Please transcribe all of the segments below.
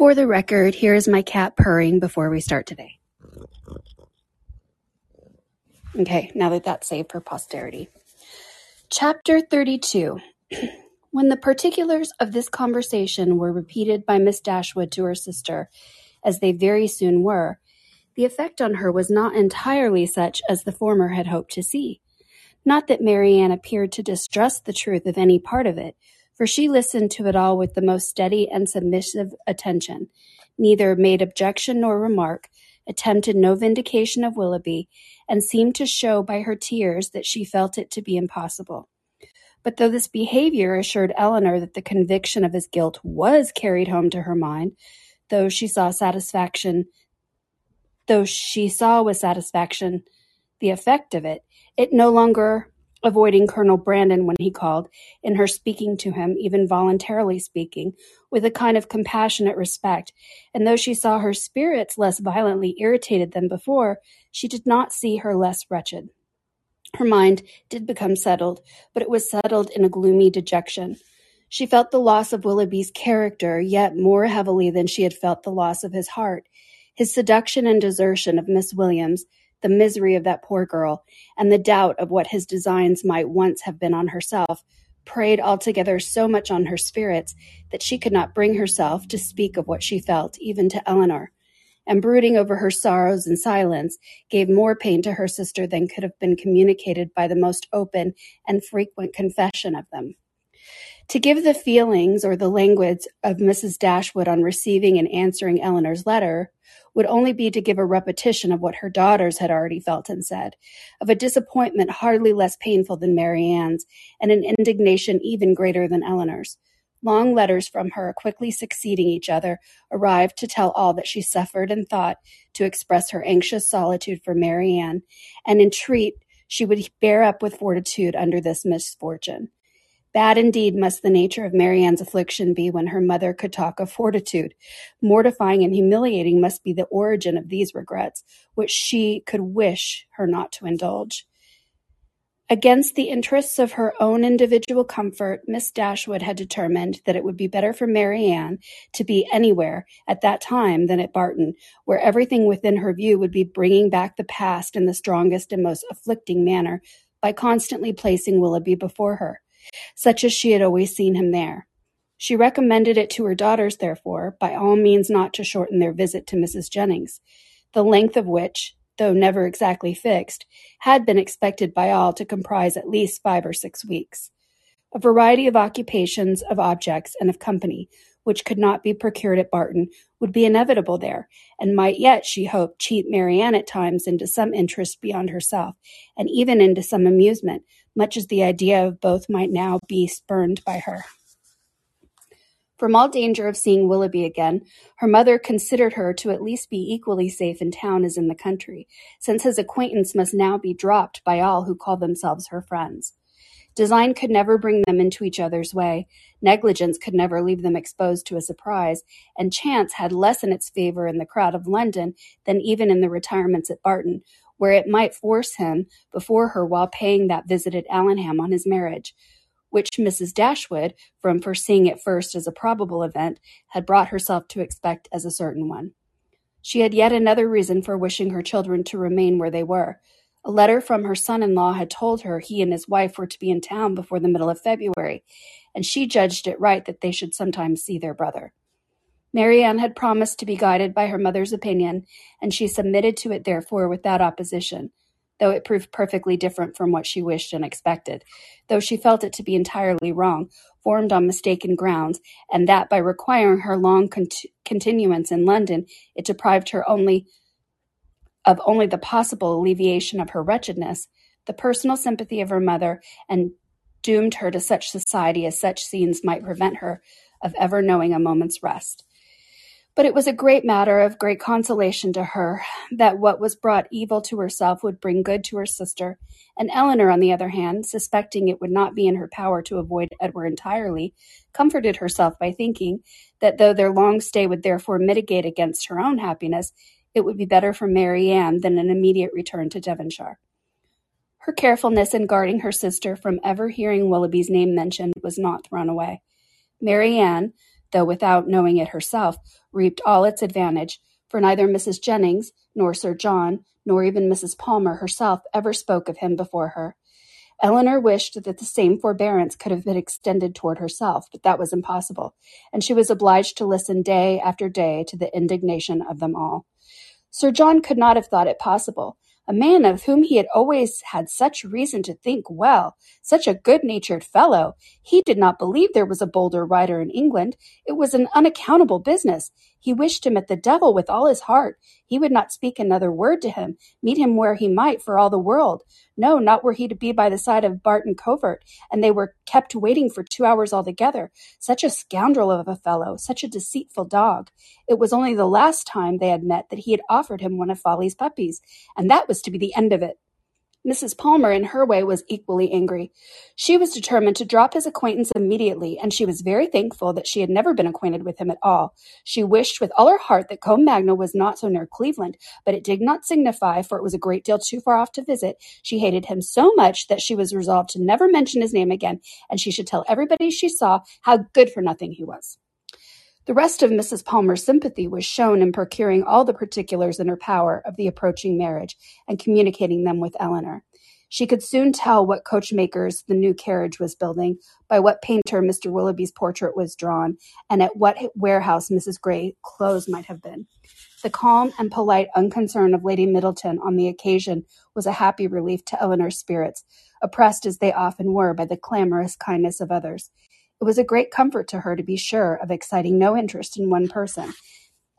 For the record, here is my cat purring before we start today. Okay, now that that's saved for posterity. Chapter 32. when the particulars of this conversation were repeated by Miss Dashwood to her sister, as they very soon were, the effect on her was not entirely such as the former had hoped to see. Not that Marianne appeared to distrust the truth of any part of it, for she listened to it all with the most steady and submissive attention, neither made objection nor remark, attempted no vindication of Willoughby, and seemed to show by her tears that she felt it to be impossible. But though this behaviour assured Elinor that the conviction of his guilt was carried home to her mind, though she saw satisfaction though she saw with satisfaction the effect of it, it no longer avoiding Colonel Brandon when he called, in her speaking to him, even voluntarily speaking, with a kind of compassionate respect, and though she saw her spirits less violently irritated than before, she did not see her less wretched. Her mind did become settled, but it was settled in a gloomy dejection. She felt the loss of Willoughby's character yet more heavily than she had felt the loss of his heart. His seduction and desertion of Miss Williams, the misery of that poor girl, and the doubt of what his designs might once have been on herself, preyed altogether so much on her spirits that she could not bring herself to speak of what she felt, even to Elinor. and brooding over her sorrows in silence gave more pain to her sister than could have been communicated by the most open and frequent confession of them. To give the feelings or the language of Mrs. Dashwood on receiving and answering Elinor's letter would only be to give a repetition of what her daughters had already felt and said, of a disappointment hardly less painful than Marianne's, and an indignation even greater than Elinor's. Long letters from her, quickly succeeding each other, arrived to tell all that she suffered and thought, to express her anxious solitude for Marianne, and entreat she would bear up with fortitude under this misfortune. Bad indeed must the nature of Marianne's affliction be when her mother could talk of fortitude. Mortifying and humiliating must be the origin of these regrets, which she could wish her not to indulge. Against the interests of her own individual comfort, Miss Dashwood had determined that it would be better for Marianne to be anywhere at that time than at Barton, where everything within her view would be bringing back the past in the strongest and most afflicting manner by constantly placing Willoughby before her such as she had always seen him there. She recommended it to her daughters, therefore, by all means not to shorten their visit to Mrs. Jennings, the length of which, though never exactly fixed, had been expected by all to comprise at least five or six weeks. A variety of occupations, of objects, and of company, which could not be procured at Barton, would be inevitable there, and might yet, she hoped, cheat Marianne at times into some interest beyond herself, and even into some amusement, much as the idea of both might now be spurned by her. From all danger of seeing Willoughby again, her mother considered her to at least be equally safe in town as in the country, since his acquaintance must now be dropped by all who call themselves her friends. Design could never bring them into each other's way, negligence could never leave them exposed to a surprise, and chance had less in its favour in the crowd of London than even in the retirements at Barton, where it might force him before her while paying that visit at Allenham on his marriage, which Mrs. Dashwood, from foreseeing it first as a probable event, had brought herself to expect as a certain one. She had yet another reason for wishing her children to remain where they were. A letter from her son-in-law had told her he and his wife were to be in town before the middle of February, and she judged it right that they should sometimes see their brother. Marianne had promised to be guided by her mother's opinion, and she submitted to it therefore without opposition, though it proved perfectly different from what she wished and expected, though she felt it to be entirely wrong, formed on mistaken grounds, and that by requiring her long cont- continuance in London, it deprived her only of only the possible alleviation of her wretchedness, the personal sympathy of her mother, and doomed her to such society as such scenes might prevent her of ever knowing a moment's rest. But it was a great matter of great consolation to her that what was brought evil to herself would bring good to her sister, and Elinor, on the other hand, suspecting it would not be in her power to avoid Edward entirely, comforted herself by thinking that though their long stay would therefore mitigate against her own happiness, it would be better for Marianne than an immediate return to Devonshire. Her carefulness in guarding her sister from ever hearing Willoughby's name mentioned was not thrown away. Marianne, though without knowing it herself, reaped all its advantage, for neither Mrs. Jennings, nor Sir John, nor even Mrs. Palmer herself ever spoke of him before her. Elinor wished that the same forbearance could have been extended toward herself, but that was impossible, and she was obliged to listen day after day to the indignation of them all. Sir John could not have thought it possible. A man of whom he had always had such reason to think well, such a good natured fellow. He did not believe there was a bolder rider in England. It was an unaccountable business. He wished him at the devil with all his heart. He would not speak another word to him, meet him where he might for all the world. No, not were he to be by the side of Barton Covert, and they were kept waiting for two hours altogether. Such a scoundrel of a fellow, such a deceitful dog. It was only the last time they had met that he had offered him one of Folly's puppies, and that was to be the end of it. Mrs. Palmer, in her way, was equally angry. She was determined to drop his acquaintance immediately, and she was very thankful that she had never been acquainted with him at all. She wished with all her heart that Combe Magna was not so near Cleveland, but it did not signify, for it was a great deal too far off to visit. She hated him so much that she was resolved to never mention his name again, and she should tell everybody she saw how good for nothing he was. The rest of Mrs. Palmer's sympathy was shown in procuring all the particulars in her power of the approaching marriage and communicating them with Elinor. She could soon tell what coachmakers the new carriage was building, by what painter Mr. Willoughby's portrait was drawn, and at what warehouse Mrs. Gray's clothes might have been. The calm and polite unconcern of Lady Middleton on the occasion was a happy relief to Elinor's spirits, oppressed as they often were by the clamorous kindness of others. It was a great comfort to her to be sure of exciting no interest in one person,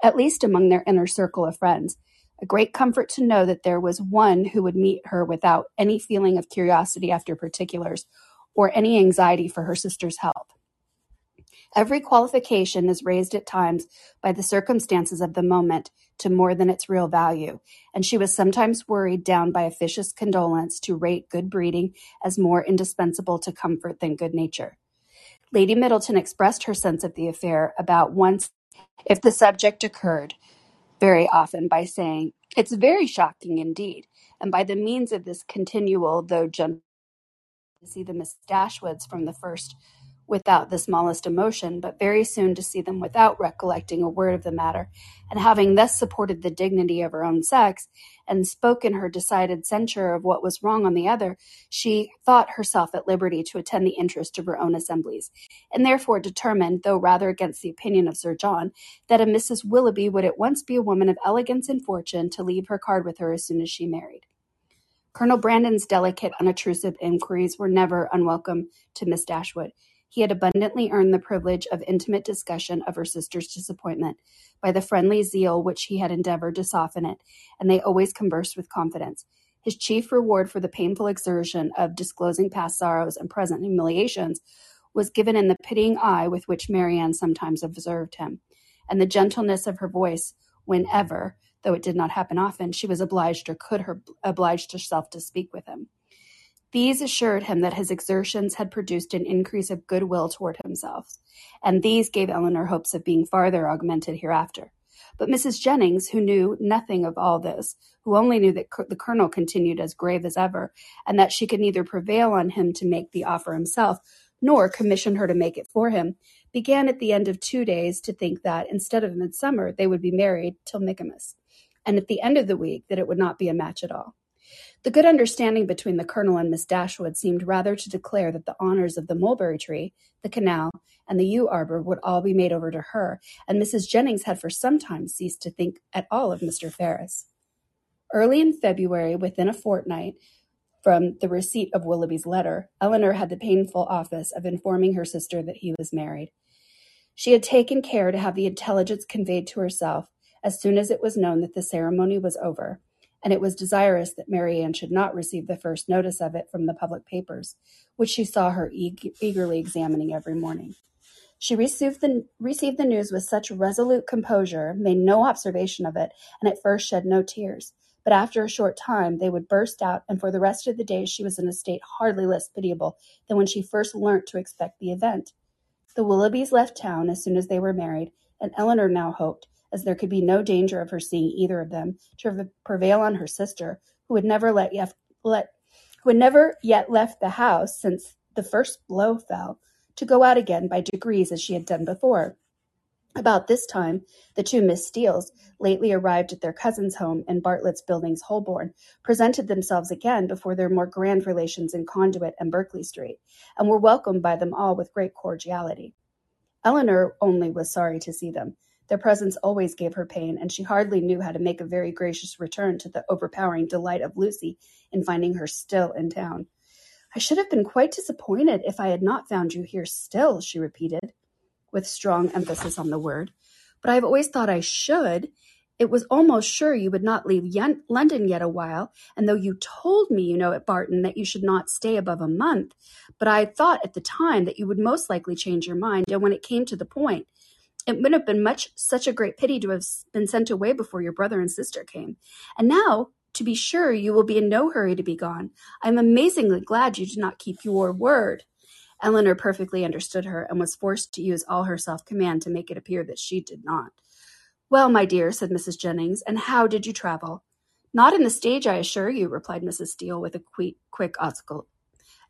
at least among their inner circle of friends. A great comfort to know that there was one who would meet her without any feeling of curiosity after particulars, or any anxiety for her sister's health. Every qualification is raised at times by the circumstances of the moment to more than its real value, and she was sometimes worried down by officious condolence to rate good breeding as more indispensable to comfort than good nature. Lady Middleton expressed her sense of the affair about once if the subject occurred very often by saying, It's very shocking indeed. And by the means of this continual, though gentle, to see the Miss Dashwoods from the first without the smallest emotion, but very soon to see them without recollecting a word of the matter, and having thus supported the dignity of her own sex, and spoken her decided censure of what was wrong on the other, she thought herself at liberty to attend the interest of her own assemblies, and therefore determined, though rather against the opinion of Sir John, that a Mrs. Willoughby would at once be a woman of elegance and fortune to leave her card with her as soon as she married. Colonel Brandon's delicate, unobtrusive inquiries were never unwelcome to Miss Dashwood. He had abundantly earned the privilege of intimate discussion of her sister's disappointment by the friendly zeal which he had endeavoured to soften it, and they always conversed with confidence. His chief reward for the painful exertion of disclosing past sorrows and present humiliations was given in the pitying eye with which Marianne sometimes observed him, and the gentleness of her voice whenever, though it did not happen often, she was obliged or could her obliged herself to speak with him. These assured him that his exertions had produced an increase of goodwill toward himself, and these gave Elinor hopes of being farther augmented hereafter. But Mrs. Jennings, who knew nothing of all this, who only knew that the colonel continued as grave as ever, and that she could neither prevail on him to make the offer himself, nor commission her to make it for him, began at the end of two days to think that, instead of midsummer, they would be married till Michaelmas, and at the end of the week that it would not be a match at all. The good understanding between the colonel and Miss Dashwood seemed rather to declare that the honours of the mulberry tree, the canal, and the yew arbour would all be made over to her, and Mrs. Jennings had for some time ceased to think at all of Mr. Ferrars. Early in February, within a fortnight from the receipt of Willoughby's letter, Elinor had the painful office of informing her sister that he was married. She had taken care to have the intelligence conveyed to herself as soon as it was known that the ceremony was over, and it was desirous that Marianne should not receive the first notice of it from the public papers, which she saw her eagerly examining every morning. She received the, received the news with such resolute composure, made no observation of it, and at first shed no tears. But after a short time they would burst out, and for the rest of the day she was in a state hardly less pitiable than when she first learnt to expect the event. The Willoughbys left town as soon as they were married, and Elinor now hoped as there could be no danger of her seeing either of them, to prevail on her sister, who had never let yet, let, who had never yet left the house since the first blow fell, to go out again by degrees as she had done before. About this time, the two Miss Steeles, lately arrived at their cousin's home in Bartlett's Buildings, Holborn, presented themselves again before their more grand relations in Conduit and Berkeley Street, and were welcomed by them all with great cordiality. Elinor only was sorry to see them. Their presence always gave her pain, and she hardly knew how to make a very gracious return to the overpowering delight of Lucy in finding her still in town. I should have been quite disappointed if I had not found you here still, she repeated with strong emphasis on the word. But I have always thought I should. It was almost sure you would not leave Yen- London yet a while, and though you told me, you know, at Barton that you should not stay above a month, but I thought at the time that you would most likely change your mind, and when it came to the point, it would have been much such a great pity to have been sent away before your brother and sister came. And now, to be sure, you will be in no hurry to be gone. I am amazingly glad you did not keep your word. Elinor perfectly understood her and was forced to use all her self command to make it appear that she did not. Well, my dear, said Mrs. Jennings, and how did you travel? Not in the stage, I assure you, replied Mrs. Steele with a quick, quick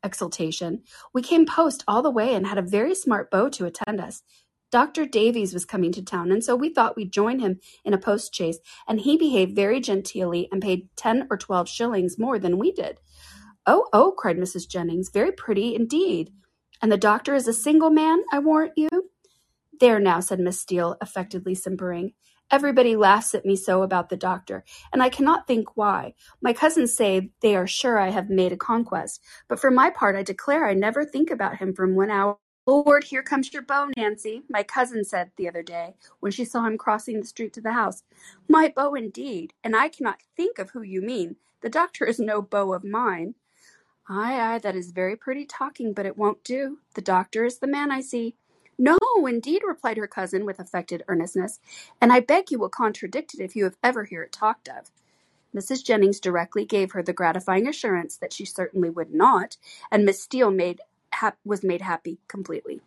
exultation. We came post all the way and had a very smart beau to attend us. Dr. Davies was coming to town, and so we thought we'd join him in a post chaise, and he behaved very genteelly and paid ten or twelve shillings more than we did. Oh, oh, cried Mrs. Jennings, very pretty indeed. And the doctor is a single man, I warrant you? There now, said Miss Steele, affectedly simpering. Everybody laughs at me so about the doctor, and I cannot think why. My cousins say they are sure I have made a conquest, but for my part I declare I never think about him from one hour. Oh, Lord, here comes your beau, Nancy, my cousin said the other day, when she saw him crossing the street to the house. My beau indeed, and I cannot think of who you mean. The doctor is no beau of mine. Ay, ay, that is very pretty talking, but it won't do. The doctor is the man I see. No, indeed, replied her cousin with affected earnestness, and I beg you will contradict it if you have ever hear it talked of. Mrs. Jennings directly gave her the gratifying assurance that she certainly would not, and Miss Steele made hap- was made happy completely.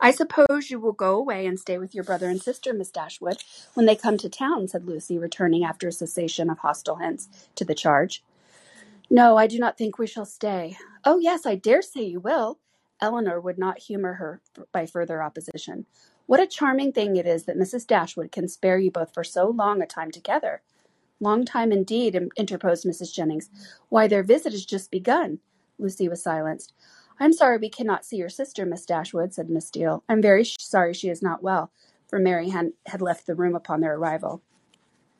I suppose you will go away and stay with your brother and sister, Miss Dashwood, when they come to town, said Lucy, returning after a cessation of hostile hints to the charge. No, I do not think we shall stay. Oh, yes, I dare say you will. Elinor would not humor her by further opposition. What a charming thing it is that Mrs. Dashwood can spare you both for so long a time together. Long time indeed, interposed Mrs. Jennings. Why, their visit is just begun. Lucy was silenced. I'm sorry we cannot see your sister, Miss Dashwood, said Miss Steele. I'm very sorry she is not well, for Mary had, had left the room upon their arrival.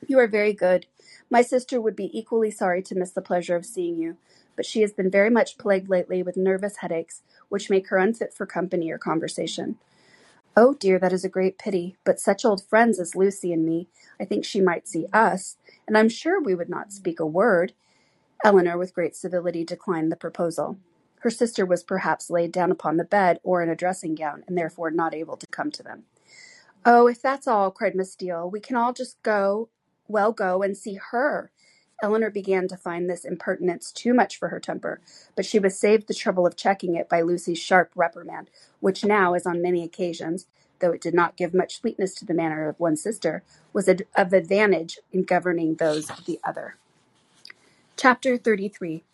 You are very good. My sister would be equally sorry to miss the pleasure of seeing you, but she has been very much plagued lately with nervous headaches, which make her unfit for company or conversation. Oh dear, that is a great pity, but such old friends as Lucy and me, I think she might see us, and I'm sure we would not speak a word. Elinor, with great civility, declined the proposal. Her sister was perhaps laid down upon the bed or in a dressing gown, and therefore not able to come to them. Oh, if that's all, cried Miss Steele, we can all just go well go and see her. Elinor began to find this impertinence too much for her temper, but she was saved the trouble of checking it by Lucy's sharp reprimand, which now, as on many occasions, though it did not give much sweetness to the manner of one sister, was of advantage in governing those of the other. Chapter 33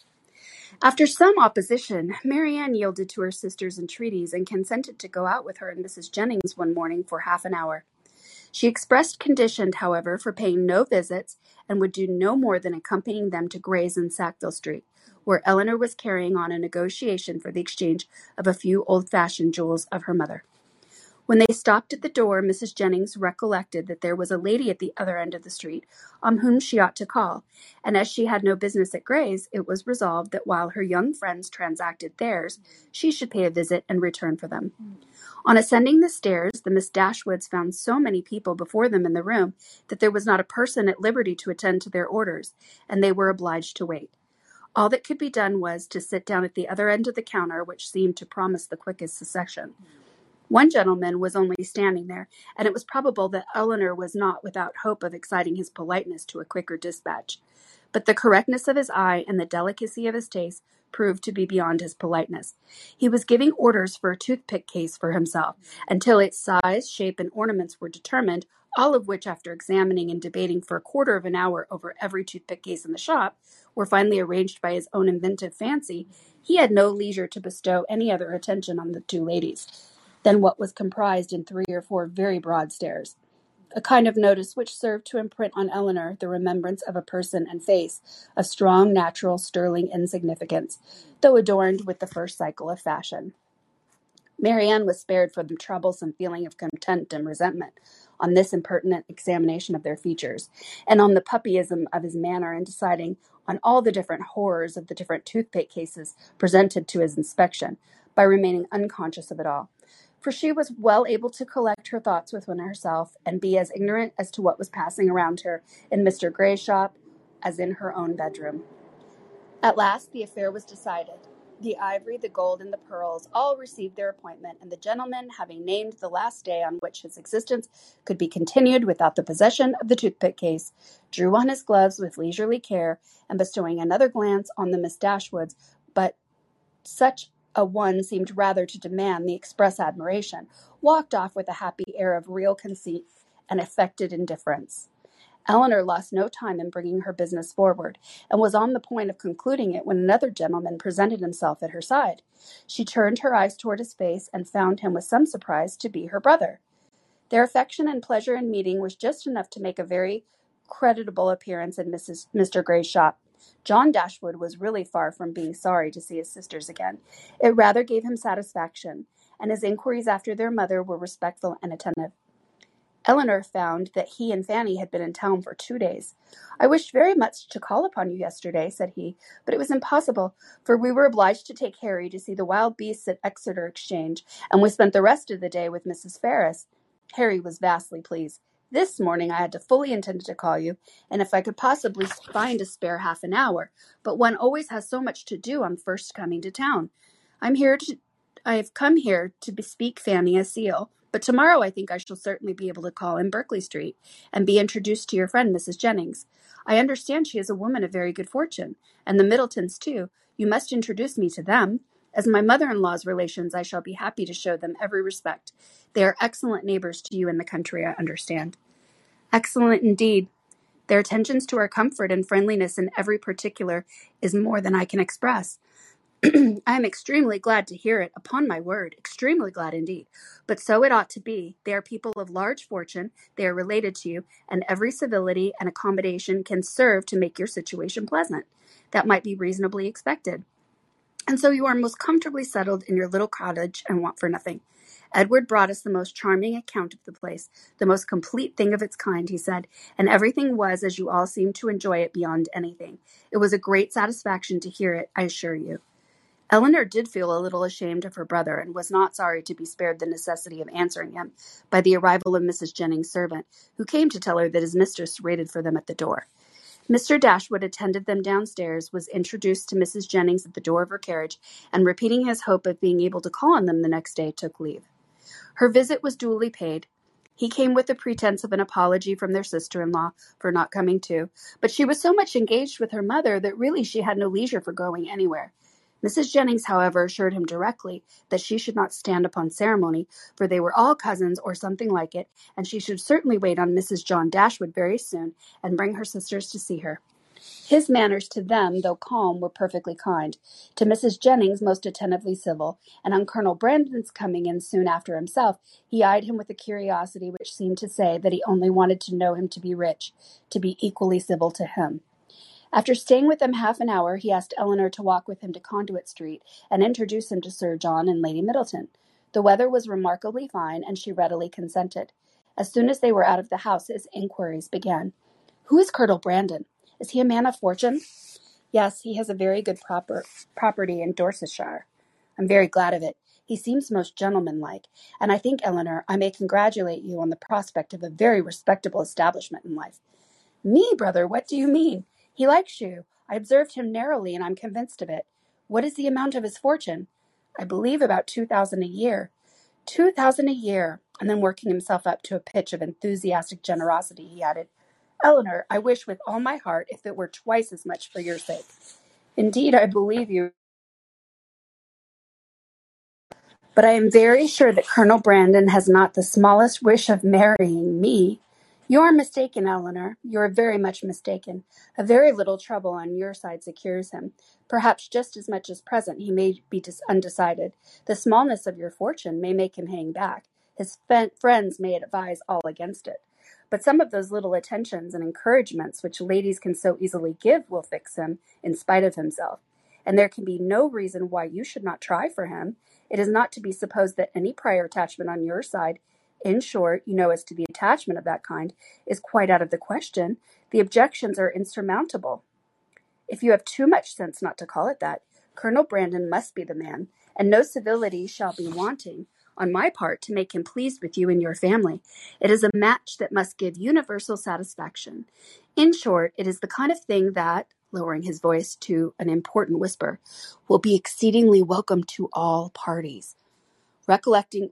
After some opposition, Marianne yielded to her sister's entreaties and consented to go out with her and Mrs. Jennings one morning for half an hour. She expressed conditioned, however, for paying no visits, and would do no more than accompanying them to Gray's in Sackville Street, where Elinor was carrying on a negotiation for the exchange of a few old-fashioned jewels of her mother. When they stopped at the door, Mrs. Jennings recollected that there was a lady at the other end of the street on whom she ought to call, and as she had no business at Gray's, it was resolved that while her young friends transacted theirs, she should pay a visit and return for them. On ascending the stairs, the Miss Dashwoods found so many people before them in the room that there was not a person at liberty to attend to their orders, and they were obliged to wait. All that could be done was to sit down at the other end of the counter, which seemed to promise the quickest secession. One gentleman was only standing there, and it was probable that Elinor was not without hope of exciting his politeness to a quicker dispatch. But the correctness of his eye and the delicacy of his taste proved to be beyond his politeness. He was giving orders for a toothpick case for himself, until its size, shape, and ornaments were determined, all of which, after examining and debating for a quarter of an hour over every toothpick case in the shop, were finally arranged by his own inventive fancy, he had no leisure to bestow any other attention on the two ladies. Than what was comprised in three or four very broad stares. A kind of notice which served to imprint on Elinor the remembrance of a person and face of strong, natural, sterling insignificance, though adorned with the first cycle of fashion. Marianne was spared from the troublesome feeling of contempt and resentment on this impertinent examination of their features, and on the puppyism of his manner in deciding on all the different horrors of the different toothpick cases presented to his inspection, by remaining unconscious of it all. For she was well able to collect her thoughts within herself, and be as ignorant as to what was passing around her in Mr. Gray's shop as in her own bedroom. At last the affair was decided. The ivory, the gold, and the pearls all received their appointment, and the gentleman, having named the last day on which his existence could be continued without the possession of the toothpick case, drew on his gloves with leisurely care, and bestowing another glance on the Miss Dashwoods, but such a one seemed rather to demand the express admiration, walked off with a happy air of real conceit and affected indifference. Elinor lost no time in bringing her business forward, and was on the point of concluding it when another gentleman presented himself at her side. She turned her eyes toward his face, and found him with some surprise to be her brother. Their affection and pleasure in meeting was just enough to make a very creditable appearance in Mrs. Mr. Gray's shop. John Dashwood was really far from being sorry to see his sisters again. It rather gave him satisfaction, and his inquiries after their mother were respectful and attentive. Elinor found that he and Fanny had been in town for two days. I wished very much to call upon you yesterday, said he, but it was impossible, for we were obliged to take Harry to see the wild beasts at Exeter Exchange, and we spent the rest of the day with Mrs. Ferrars. Harry was vastly pleased. This morning I had to fully intended to call you, and if I could possibly find a spare half an hour, but one always has so much to do on first coming to town. I'm here to I have come here to bespeak Fanny a seal, but tomorrow I think I shall certainly be able to call in Berkeley Street and be introduced to your friend Mrs. Jennings. I understand she is a woman of very good fortune, and the Middletons too. You must introduce me to them. As my mother-in-law's relations, I shall be happy to show them every respect. They are excellent neighbors to you in the country, I understand. Excellent indeed. Their attentions to our comfort and friendliness in every particular is more than I can express. I am extremely glad to hear it, upon my word, extremely glad indeed. But so it ought to be. They are people of large fortune, they are related to you, and every civility and accommodation can serve to make your situation pleasant. That might be reasonably expected. And so you are most comfortably settled in your little cottage and want for nothing. Edward brought us the most charming account of the place, the most complete thing of its kind, he said, and everything was as you all seemed to enjoy it beyond anything. It was a great satisfaction to hear it, I assure you. Elinor did feel a little ashamed of her brother, and was not sorry to be spared the necessity of answering him by the arrival of Mrs. Jennings's servant, who came to tell her that his mistress waited for them at the door. Mr. Dashwood attended them downstairs, was introduced to Mrs. Jennings at the door of her carriage, and repeating his hope of being able to call on them the next day, took leave. Her visit was duly paid. He came with the pretence of an apology from their sister-in-law for not coming too, but she was so much engaged with her mother that really she had no leisure for going anywhere. Mrs. Jennings, however, assured him directly that she should not stand upon ceremony, for they were all cousins or something like it, and she should certainly wait on Mrs. John Dashwood very soon, and bring her sisters to see her. His manners to them, though calm, were perfectly kind; to Mrs. Jennings most attentively civil; and on Colonel Brandon's coming in soon after himself, he eyed him with a curiosity which seemed to say that he only wanted to know him to be rich, to be equally civil to him. After staying with them half an hour, he asked Elinor to walk with him to Conduit Street, and introduce him to Sir John and Lady Middleton. The weather was remarkably fine, and she readily consented. As soon as they were out of the house, his inquiries began. Who is Colonel Brandon? Is he a man of fortune? Yes, he has a very good proper property in Dorsetshire. I'm very glad of it. He seems most gentlemanlike, and I think, Elinor, I may congratulate you on the prospect of a very respectable establishment in life. Me, brother, what do you mean? He likes you. I observed him narrowly, and I'm convinced of it. What is the amount of his fortune? I believe about two thousand a year. Two thousand a year. And then working himself up to a pitch of enthusiastic generosity, he added, Elinor, I wish with all my heart if it were twice as much for your sake. Indeed, I believe you, but I am very sure that Colonel Brandon has not the smallest wish of marrying me. You are mistaken, Elinor. You are very much mistaken. A very little trouble on your side secures him. Perhaps just as much as present he may be dis- undecided. The smallness of your fortune may make him hang back. His friends may advise all against it. But some of those little attentions and encouragements which ladies can so easily give will fix him in spite of himself. And there can be no reason why you should not try for him. It is not to be supposed that any prior attachment on your side in short, you know, as to the attachment of that kind, is quite out of the question. The objections are insurmountable. If you have too much sense not to call it that, Colonel Brandon must be the man, and no civility shall be wanting on my part to make him pleased with you and your family. It is a match that must give universal satisfaction. In short, it is the kind of thing that, lowering his voice to an important whisper, will be exceedingly welcome to all parties. Recollecting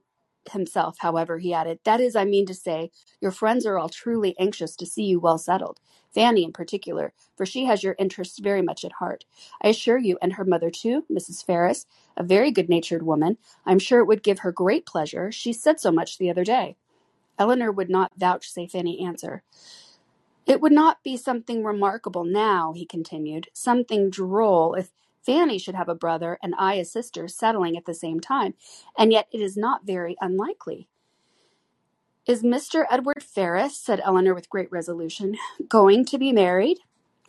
himself, however, he added, That is, I mean to say, your friends are all truly anxious to see you well settled. Fanny in particular, for she has your interests very much at heart. I assure you, and her mother too, Mrs. Ferrars, a very good natured woman. I'm sure it would give her great pleasure. She said so much the other day. Elinor would not vouchsafe any answer. It would not be something remarkable now, he continued, something droll, if Fanny should have a brother and I a sister settling at the same time, and yet it is not very unlikely. Is Mr. Edward Ferrars, said Elinor with great resolution, going to be married?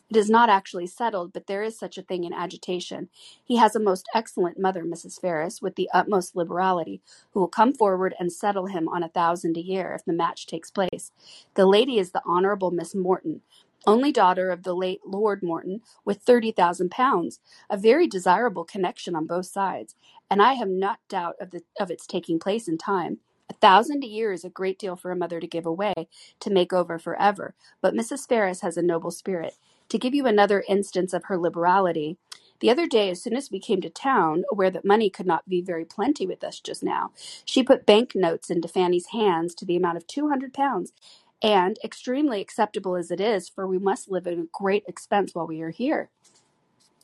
It is not actually settled, but there is such a thing in agitation. He has a most excellent mother, Mrs. Ferrars, with the utmost liberality, who will come forward and settle him on a thousand a year if the match takes place. The lady is the Honourable Miss Morton, only daughter of the late Lord Morton, with thirty thousand pounds, a very desirable connection on both sides, and I have not doubt of the of its taking place in time. A thousand a year is a great deal for a mother to give away to make over for ever, but Mrs. Ferrars has a noble spirit. To give you another instance of her liberality, the other day, as soon as we came to town, aware that money could not be very plenty with us just now, she put bank notes into Fanny's hands to the amount of two hundred pounds, and extremely acceptable as it is, for we must live at a great expense while we are here.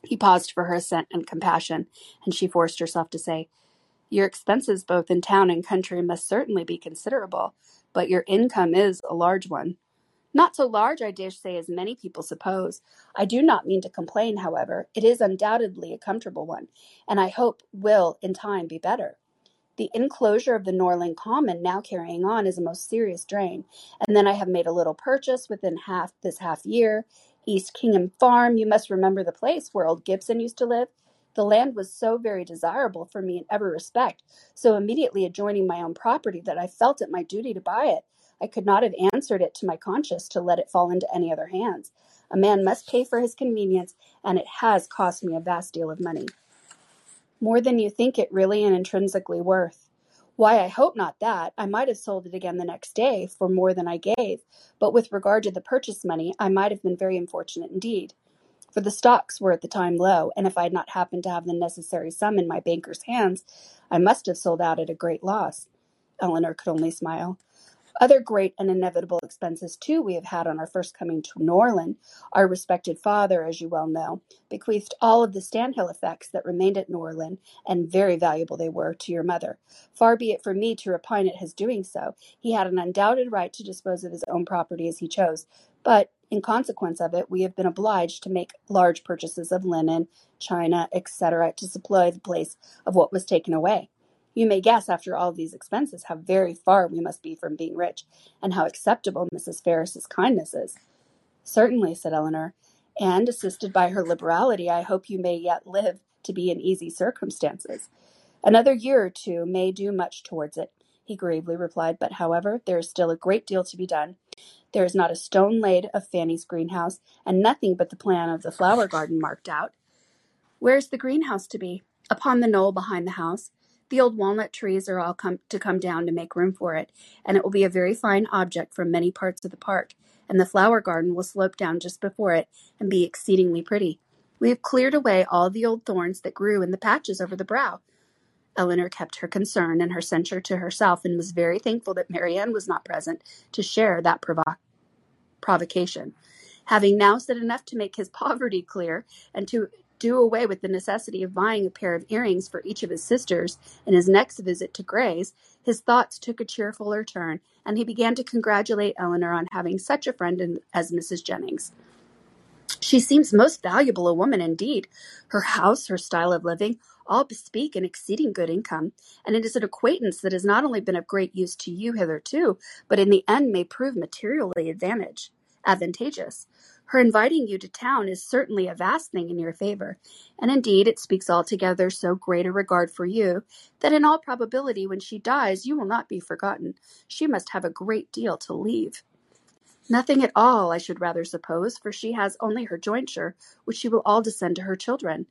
He paused for her assent and compassion, and she forced herself to say, Your expenses both in town and country must certainly be considerable, but your income is a large one. Not so large, I dare say, as many people suppose. I do not mean to complain, however. It is undoubtedly a comfortable one, and I hope will in time be better. The enclosure of the Norland Common now carrying on is a most serious drain. And then I have made a little purchase within half this half year. East Kingham Farm, you must remember the place where old Gibson used to live. The land was so very desirable for me in every respect, so immediately adjoining my own property, that I felt it my duty to buy it. I could not have answered it to my conscience to let it fall into any other hands. A man must pay for his convenience, and it has cost me a vast deal of money. More than you think it really and intrinsically worth. Why, I hope not that. I might have sold it again the next day for more than I gave, but with regard to the purchase money, I might have been very unfortunate indeed. For the stocks were at the time low, and if I had not happened to have the necessary sum in my banker's hands, I must have sold out at a great loss. Elinor could only smile. Other great and inevitable expenses, too, we have had on our first coming to Norland. Our respected father, as you well know, bequeathed all of the Stanhill effects that remained at Norland, and very valuable they were, to your mother. Far be it from me to repine at his doing so. He had an undoubted right to dispose of his own property as he chose, but in consequence of it, we have been obliged to make large purchases of linen, china, etc., to supply the place of what was taken away. You may guess, after all these expenses, how very far we must be from being rich, and how acceptable Mrs. Ferrars's kindness is. Certainly, said Elinor, and assisted by her liberality, I hope you may yet live to be in easy circumstances. Another year or two may do much towards it, he gravely replied, but however, there is still a great deal to be done. There is not a stone laid of Fanny's greenhouse, and nothing but the plan of the flower garden marked out. Where is the greenhouse to be? Upon the knoll behind the house. The old walnut trees are all come to come down to make room for it, and it will be a very fine object from many parts of the park, and the flower garden will slope down just before it and be exceedingly pretty. We have cleared away all the old thorns that grew in the patches over the brow. Elinor kept her concern and her censure to herself, and was very thankful that Marianne was not present to share that provo- provocation. Having now said enough to make his poverty clear, and to do away with the necessity of buying a pair of earrings for each of his sisters in his next visit to Gray's, his thoughts took a cheerfuller turn, and he began to congratulate Elinor on having such a friend as Mrs. Jennings. She seems most valuable a woman indeed. Her house, her style of living, all bespeak an exceeding good income, and it is an acquaintance that has not only been of great use to you hitherto, but in the end may prove materially advantage advantageous. Her inviting you to town is certainly a vast thing in your favor, and indeed it speaks altogether so great a regard for you that in all probability when she dies you will not be forgotten. She must have a great deal to leave. Nothing at all, I should rather suppose, for she has only her jointure, which she will all descend to her children.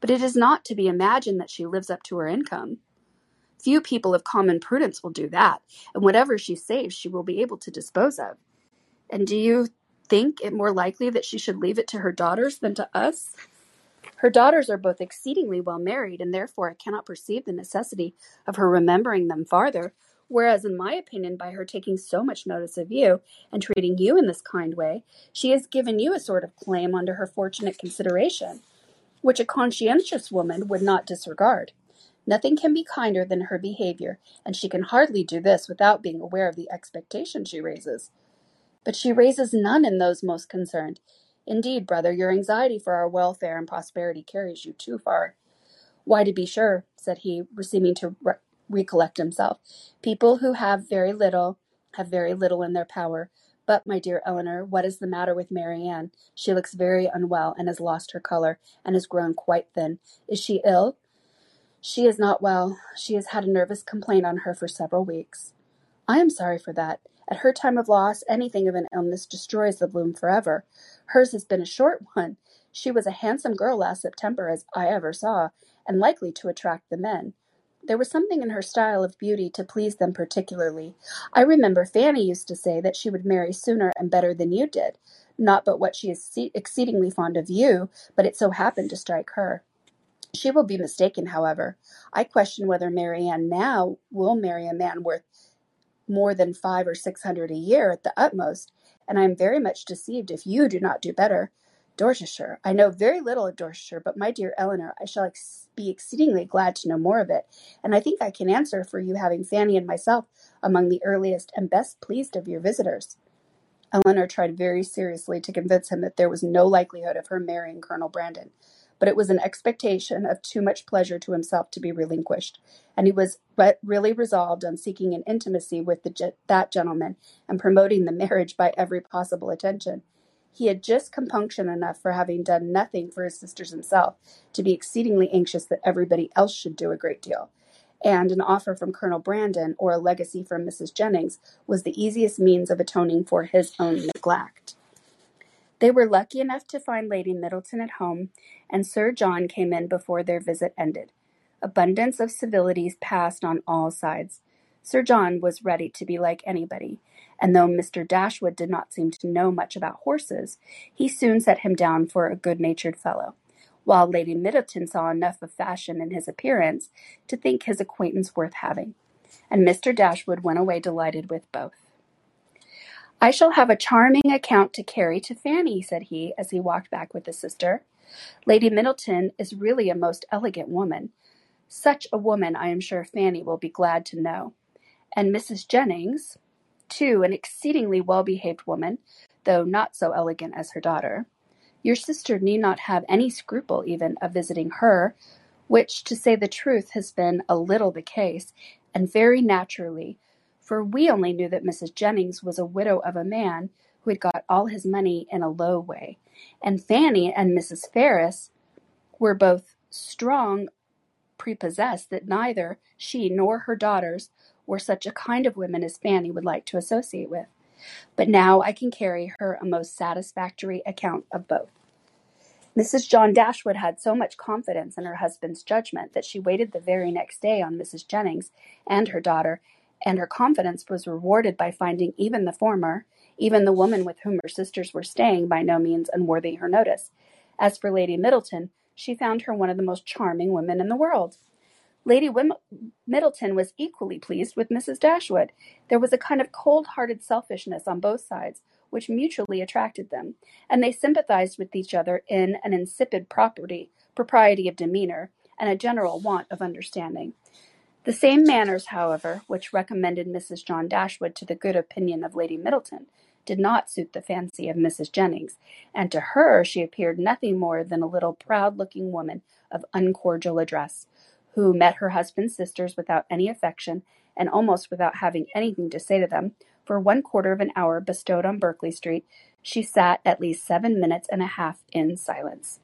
But it is not to be imagined that she lives up to her income. Few people of common prudence will do that, and whatever she saves she will be able to dispose of. And do you think it more likely that she should leave it to her daughters than to us? Her daughters are both exceedingly well married, and therefore I cannot perceive the necessity of her remembering them farther. Whereas, in my opinion, by her taking so much notice of you, and treating you in this kind way, she has given you a sort of claim under her fortunate consideration, which a conscientious woman would not disregard. Nothing can be kinder than her behavior, and she can hardly do this without being aware of the expectation she raises. But she raises none in those most concerned. Indeed, brother, your anxiety for our welfare and prosperity carries you too far. Why, to be sure, said he, seeming to re- recollect himself, people who have very little have very little in their power. But, my dear Elinor, what is the matter with Marianne? She looks very unwell and has lost her color and has grown quite thin. Is she ill? She is not well. She has had a nervous complaint on her for several weeks. I am sorry for that. At her time of loss, anything of an illness destroys the bloom forever. Hers has been a short one. She was a handsome girl last September as I ever saw, and likely to attract the men. There was something in her style of beauty to please them particularly. I remember Fanny used to say that she would marry sooner and better than you did. Not but what she is exceedingly fond of you, but it so happened to strike her. She will be mistaken, however. I question whether Marianne now will marry a man worth more than five or six hundred a year at the utmost, and I am very much deceived if you do not do better. Dorsetshire. I know very little of Dorsetshire, but my dear Elinor, I shall ex- be exceedingly glad to know more of it, and I think I can answer for you having Fanny and myself among the earliest and best pleased of your visitors. Elinor tried very seriously to convince him that there was no likelihood of her marrying Colonel Brandon, but it was an expectation of too much pleasure to himself to be relinquished, and he was but really resolved on seeking an intimacy with the, that gentleman and promoting the marriage by every possible attention. He had just compunction enough for having done nothing for his sisters himself to be exceedingly anxious that everybody else should do a great deal. And an offer from Colonel Brandon or a legacy from Mrs. Jennings was the easiest means of atoning for his own neglect. They were lucky enough to find Lady Middleton at home, and Sir John came in before their visit ended. Abundance of civilities passed on all sides. Sir John was ready to be like anybody, and though Mr. Dashwood did not seem to know much about horses, he soon set him down for a good natured fellow, while Lady Middleton saw enough of fashion in his appearance to think his acquaintance worth having, and Mr. Dashwood went away delighted with both. I shall have a charming account to carry to Fanny, said he, as he walked back with his sister. Lady Middleton is really a most elegant woman. Such a woman I am sure Fanny will be glad to know. And Mrs. Jennings, too, an exceedingly well behaved woman, though not so elegant as her daughter. Your sister need not have any scruple even of visiting her, which, to say the truth, has been a little the case, and very naturally, for we only knew that Mrs. Jennings was a widow of a man who had got all his money in a low way, and Fanny and Mrs. Ferrars were both strong prepossessed that neither she nor her daughters were such a kind of women as Fanny would like to associate with. But now I can carry her a most satisfactory account of both. Mrs. John Dashwood had so much confidence in her husband's judgment that she waited the very next day on Mrs. Jennings and her daughter and her confidence was rewarded by finding even the former, even the woman with whom her sisters were staying, by no means unworthy her notice. As for Lady Middleton, she found her one of the most charming women in the world. Lady Wim- Middleton was equally pleased with Mrs. Dashwood. There was a kind of cold hearted selfishness on both sides, which mutually attracted them, and they sympathized with each other in an insipid property, propriety of demeanor, and a general want of understanding. The same manners, however, which recommended Mrs. John Dashwood to the good opinion of Lady Middleton, did not suit the fancy of Mrs. Jennings, and to her she appeared nothing more than a little proud-looking woman of uncordial address, who met her husband's sisters without any affection, and almost without having anything to say to them. For one quarter of an hour bestowed on Berkeley Street, she sat at least seven minutes and a half in silence.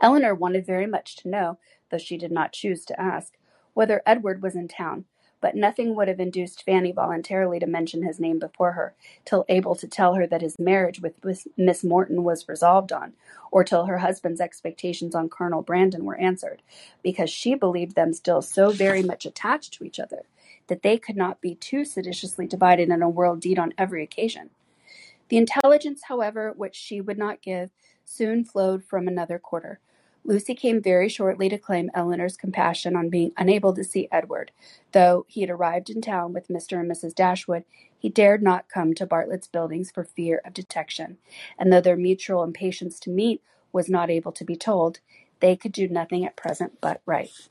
Elinor wanted very much to know, though she did not choose to ask, whether Edward was in town, but nothing would have induced Fanny voluntarily to mention his name before her, till able to tell her that his marriage with Miss Morton was resolved on, or till her husband's expectations on Colonel Brandon were answered, because she believed them still so very much attached to each other, that they could not be too seditiously divided in a world deed on every occasion. The intelligence, however, which she would not give, soon flowed from another quarter. Lucy came very shortly to claim Elinor's compassion on being unable to see Edward. Though he had arrived in town with Mr. and Mrs. Dashwood, he dared not come to Bartlett's Buildings for fear of detection, and though their mutual impatience to meet was not able to be told, they could do nothing at present but write.